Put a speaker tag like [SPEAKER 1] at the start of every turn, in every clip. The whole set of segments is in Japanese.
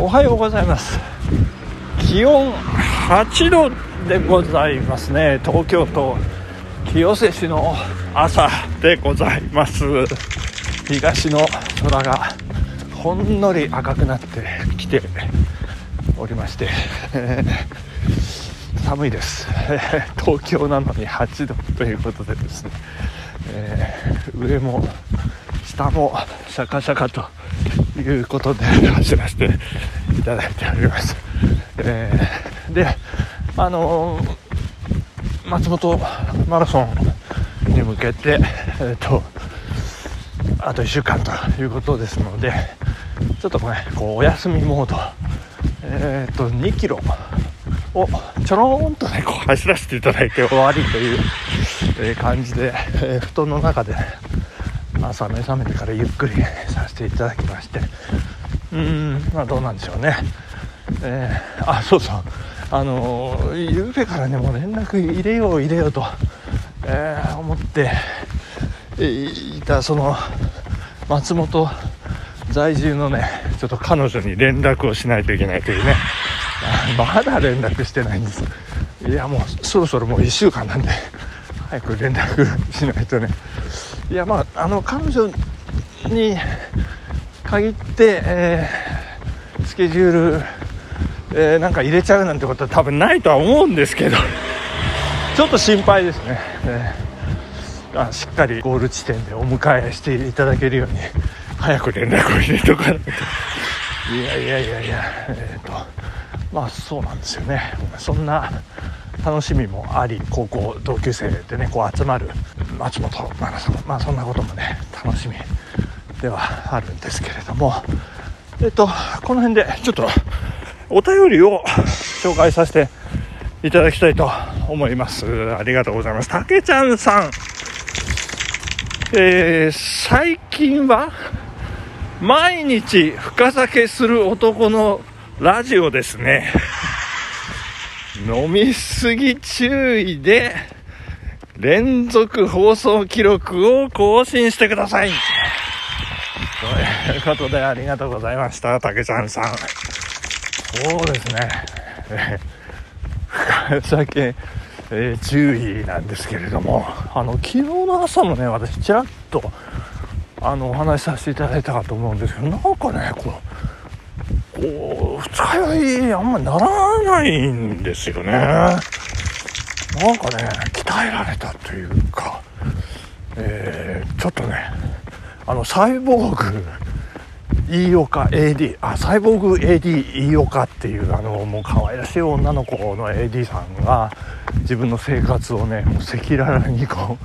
[SPEAKER 1] おはようございます。気温8度でございますね。東京都清瀬市の朝でございます。東の空がほんのり赤くなってきておりまして、え ー寒いです。東京なのに8度ということでですね、えー上も下もシャカシャカということで走らせていただいております、えーであのー松本マラソンに向けて、えー、とあと1週間ということですのでちょっとねこうお休みモード、えー、と2キロをちょろーんとねこう走らせていただいて終わりという、え感じで、えー布団の中で、ね、朝目覚めてからゆっくりさせていただきまして。うーんまあどうなんでしょうね。えーあそうそう。あの、ゆうべからねもう連絡入れよう入れようと、えー思っていたその松本在住のねちょっと彼女に連絡をしないといけないというね。まだ連絡してないんです。いやもうそろそろもう1週間なんで早く連絡しないとね。いやまああの彼女に限って、えースケジュール、えーなんか入れちゃうなんてことは多分ないとは思うんですけど ちょっと心配ですね、えーあしっかりゴール地点でお迎えしていただけるように早く連絡を入れておかないと。いやいやいやいやえっ、とまあそうなんですよね。そんな楽しみもあり高校同級生でねこう集まる松本マラソンまあそんなこともね楽しみではあるんですけれどもえっ、とこの辺でちょっとお便りを紹介させていただきたいと思います。ありがとうございます。たけちゃんさん。えー最近は毎日深酒する男のラジオですね。飲みすぎ注意で連続放送記録を更新してください。ということでありがとうございましたたけちゃんさん。そうですね、えー、深酒、えー注意なんですけれども。あの昨日の朝もね私ちらっとあのお話しさせていただいたかと思うんですけどなんかねこうこう二日酔いあんまりならないんですよね。なんかねえられたというか、えーちょっとねあのサイボーグ飯岡 AD あサイボーグ AD 飯岡っていうあのもう可愛らしい女の子の AD さんが自分の生活をねもう赤裸々にこ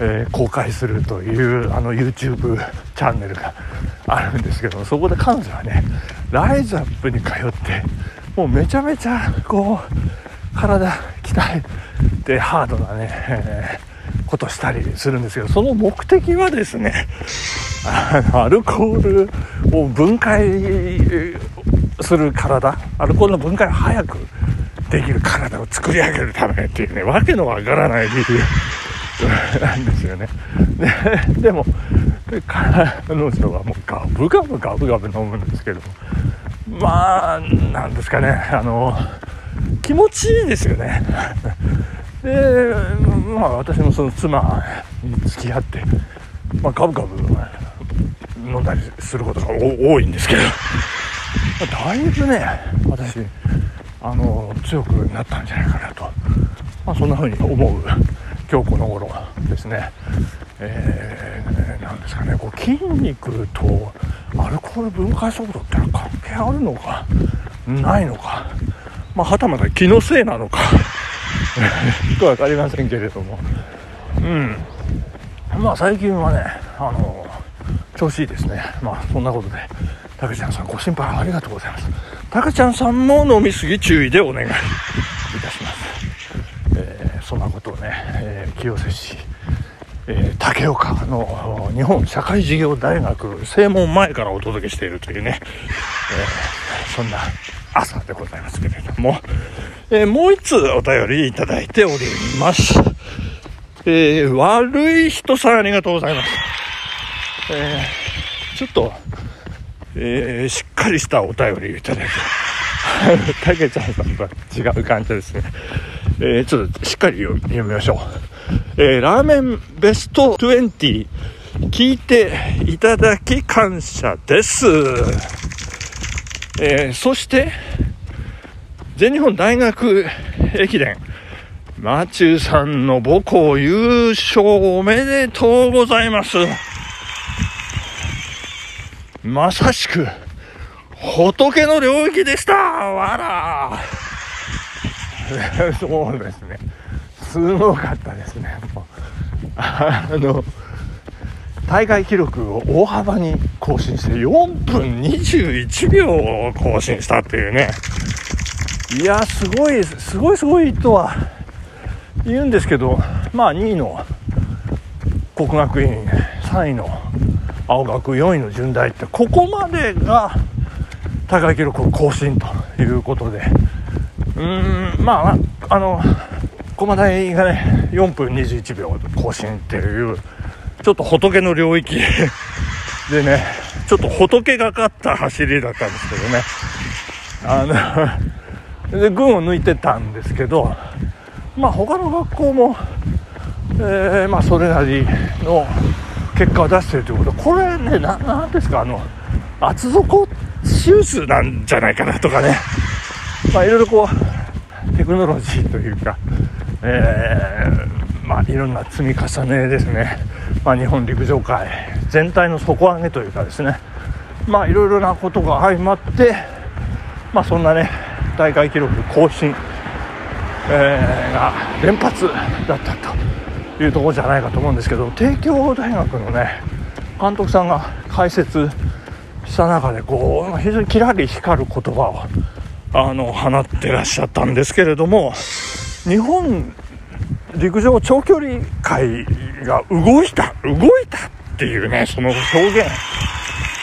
[SPEAKER 1] う、えー公開するというあの YouTube チャンネルがあるんですけどそこで彼女はねライズアップに通ってもうめちゃめちゃこう体鍛えてハードなね、え ーことしたりするんですけどその目的はですねあのアルコールを分解する体アルコールの分解を早くできる体を作り上げるためっていうねわけのわからない理由なんですよね。ででも彼女はもうガブガブガブガブ飲むんですけどまあなんですかねあの気持ちいいですよね。でまあ私もその妻に付き合って、まあ、ガブガブ飲んだりすることが多いんですけど、まあだいぶね私あの強くなったんじゃないかなと、まあ、そんな風に思う今日この頃ですね。えーなんですかねこう筋肉とアルコール分解速度ってのは関係あるのかないのか。まあはたまた気のせいなのか。ちょっと分かりませんけれども。うん。まあ最近はねあの調子いいですね。まあそんなことでたけちゃんさんご心配ありがとうございます。たけちゃんさんも飲みすぎ注意でお願いいたします、えーそんなことをね、えー清瀬市えー竹岡の日本社会事業大学正門前からお届けしているというね、えーそんな朝でございますけれども、えーもう一つお便りいただいております。えー悪い人さんありがとうございます。えーちょっと、えー、しっかりしたお便りをいただいて、たけちゃんさんとは違う感じですね。えー、ちょっとしっかり読みましょう。えー、ラーメンベスト20聞いていただき感謝です。えー、そして、全日本大学駅伝、マチューさんの母校優勝おめでとうございます。まさしく、仏の領域でしたわら そうですね。すごかったですね。あの、大会記録を大幅に更新して4分21秒を更新したっていうね。いや、すごい、すごいすごいとは言うんですけど、まあ2位の国学院、3位の青学4位の順大ってここまでが大会記録を更新ということでうーんまああの駒大がね。4分21秒更新っていう。ちょっと仏の領域。でねちょっと仏がかった走りだったんですけどね。あので群を抜いてたんですけどまあ他の学校も、えー、まあそれなりの結果を出してるということ。これね何ですかあの厚底シューズなんじゃないかなとかね。まあいろいろこうテクノロジーというか、えー、まあいろんな積み重ねですね、まあ、日本陸上界全体の底上げというかですね。まあいろいろなことが相まってまあそんなね大会記録更新、えー、が連発だったというところじゃないかと思うんですけど帝京大学のね監督さんが解説した中でこう非常にきらり光る言葉をあの放ってらっしゃったんですけれども日本陸上長距離界が動いた動いたっていうねその表現。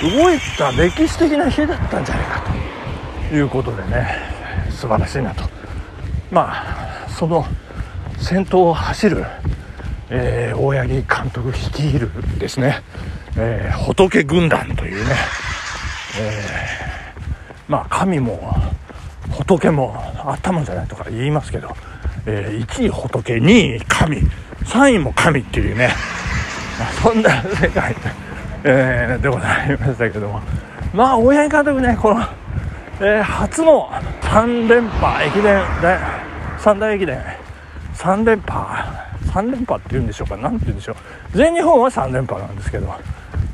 [SPEAKER 1] 動いた歴史的な日だったんじゃないかということでね素晴らしいなと。まあその先頭を走るえー、大八木監督率いるですね、えー、仏軍団というね、えー、まあ神も仏も頭じゃないとか言いますけど、えー、1位仏2位神。3位も神っていうね、まあ、そんな世界。で,、えー、でございましたけども。まあ大八木監督ねこの、えー、初の3連覇駅伝三大駅伝。3連覇。3連覇っていうんでしょうか。何て言うんでしょう。全日本は3連覇なんですけど、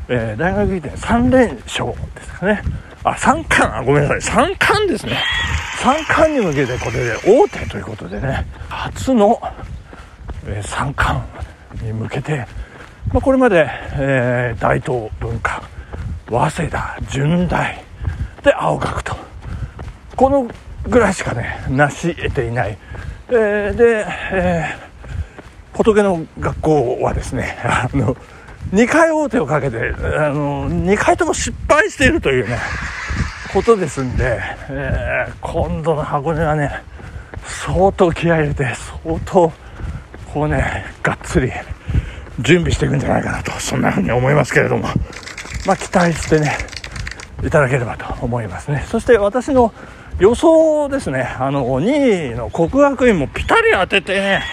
[SPEAKER 1] えー、大学駅伝3連勝ですかね。あ3冠。あごめんなさい。3冠ですね。3冠に向けてこれで大手ということでね初の、えー、3冠に向けて、まあ、これまで、えー、大東文化早稲田順大で青学とこのぐらいしかね成し得ていない、えー、で、えー仏の学校はですね、あの、2回大手をかけて、あの、2回とも失敗しているというね、ことですんで、えー、今度の箱根はね、相当気合入れて、相当、こうね、がっつり準備していくんじゃないかなと、そんな風に思いますけれども、まあ、期待してね、いただければと思いますね。そして私の予想ですね、あの、2位の国学院もピタリ当ててね、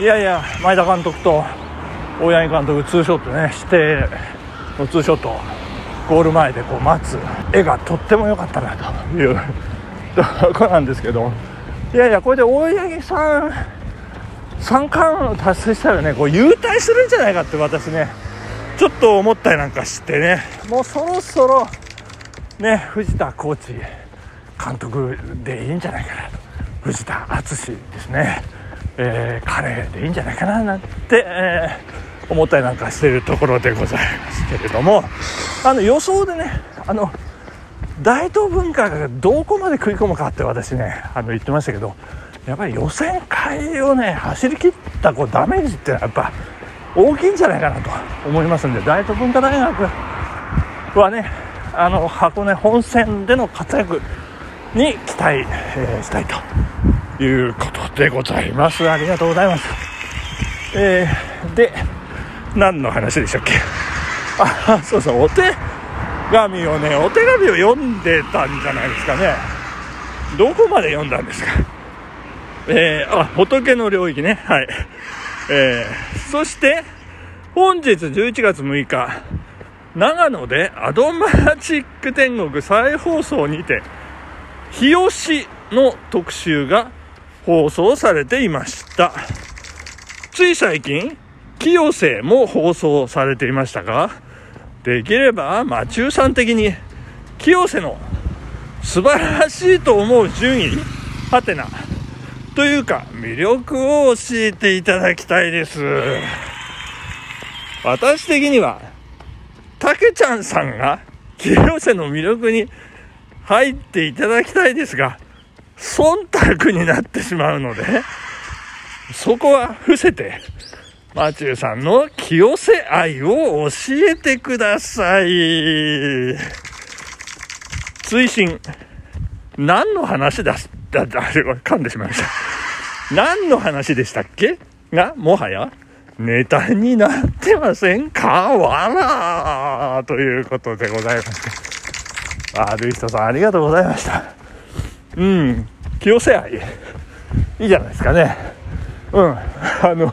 [SPEAKER 1] いやいや前田監督と大八木監督ツーショットねしてのツーショットゴール前でこう待つ絵がとっても良かったなという。とこなんですけど。いやいやこれで大八木さん三冠を達成したらね。こう優退するんじゃないかって私ねちょっと思ったりなんかしてね。もうそろそろね藤田コーチ監督でいいんじゃないかなと。藤田敦ですね。えー、彼でいいんじゃないかななんて、えー、思ったりなんかしてるところでございますけれどもあの予想でねあの大東文化がどこまで食い込むかって私ねあの言ってましたけどやっぱり予選会をね走り切ったこうダメージっていうのはやっぱ大きいんじゃないかなと思いますんで大東文化大学はねあの箱根本戦での活躍に期待、えー、したいということでございます。ありがとうございます。えー、で、何の話でしたっけ？あ、そうそう、お手、紙をね。お手紙を読んでたんじゃないですかね。どこまで読んだんですか？えー、あ仏の領域ね。はい。えー、そして本日11月6日長野でアドマチック天国再放送にて日吉の特集が放送されていました。つい最近清瀬も放送されていましたができればマチューさん的に清瀬の素晴らしいと思う順位はてなというか魅力を教えていただきたいです。私的にはたけちゃんさんが清瀬の魅力に入っていただきたいですが忖度になってしまうのでそこは伏せてマチューさんの清瀬愛を教えてください。追伸。何の話だし、だ、だ、噛んでしまいました。何の話でしたっけ？が、もはや、ネタになってませんかわらということでございまして。あ、ルイストさんありがとうございました。うん、清瀬愛。いいじゃないですかね。うん、あの、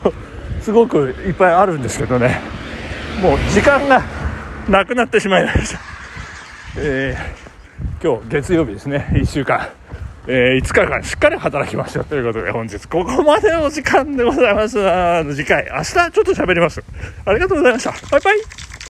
[SPEAKER 1] すごくいっぱいあるんですけどね。もう時間がなくなってしまいました、えー、今日月曜日ですね。1週間、えー、5日間。しっかり働きましたということで本日。ここまでの時間でございます。次回明日ちょっと喋ります。ありがとうございました。バイバイ。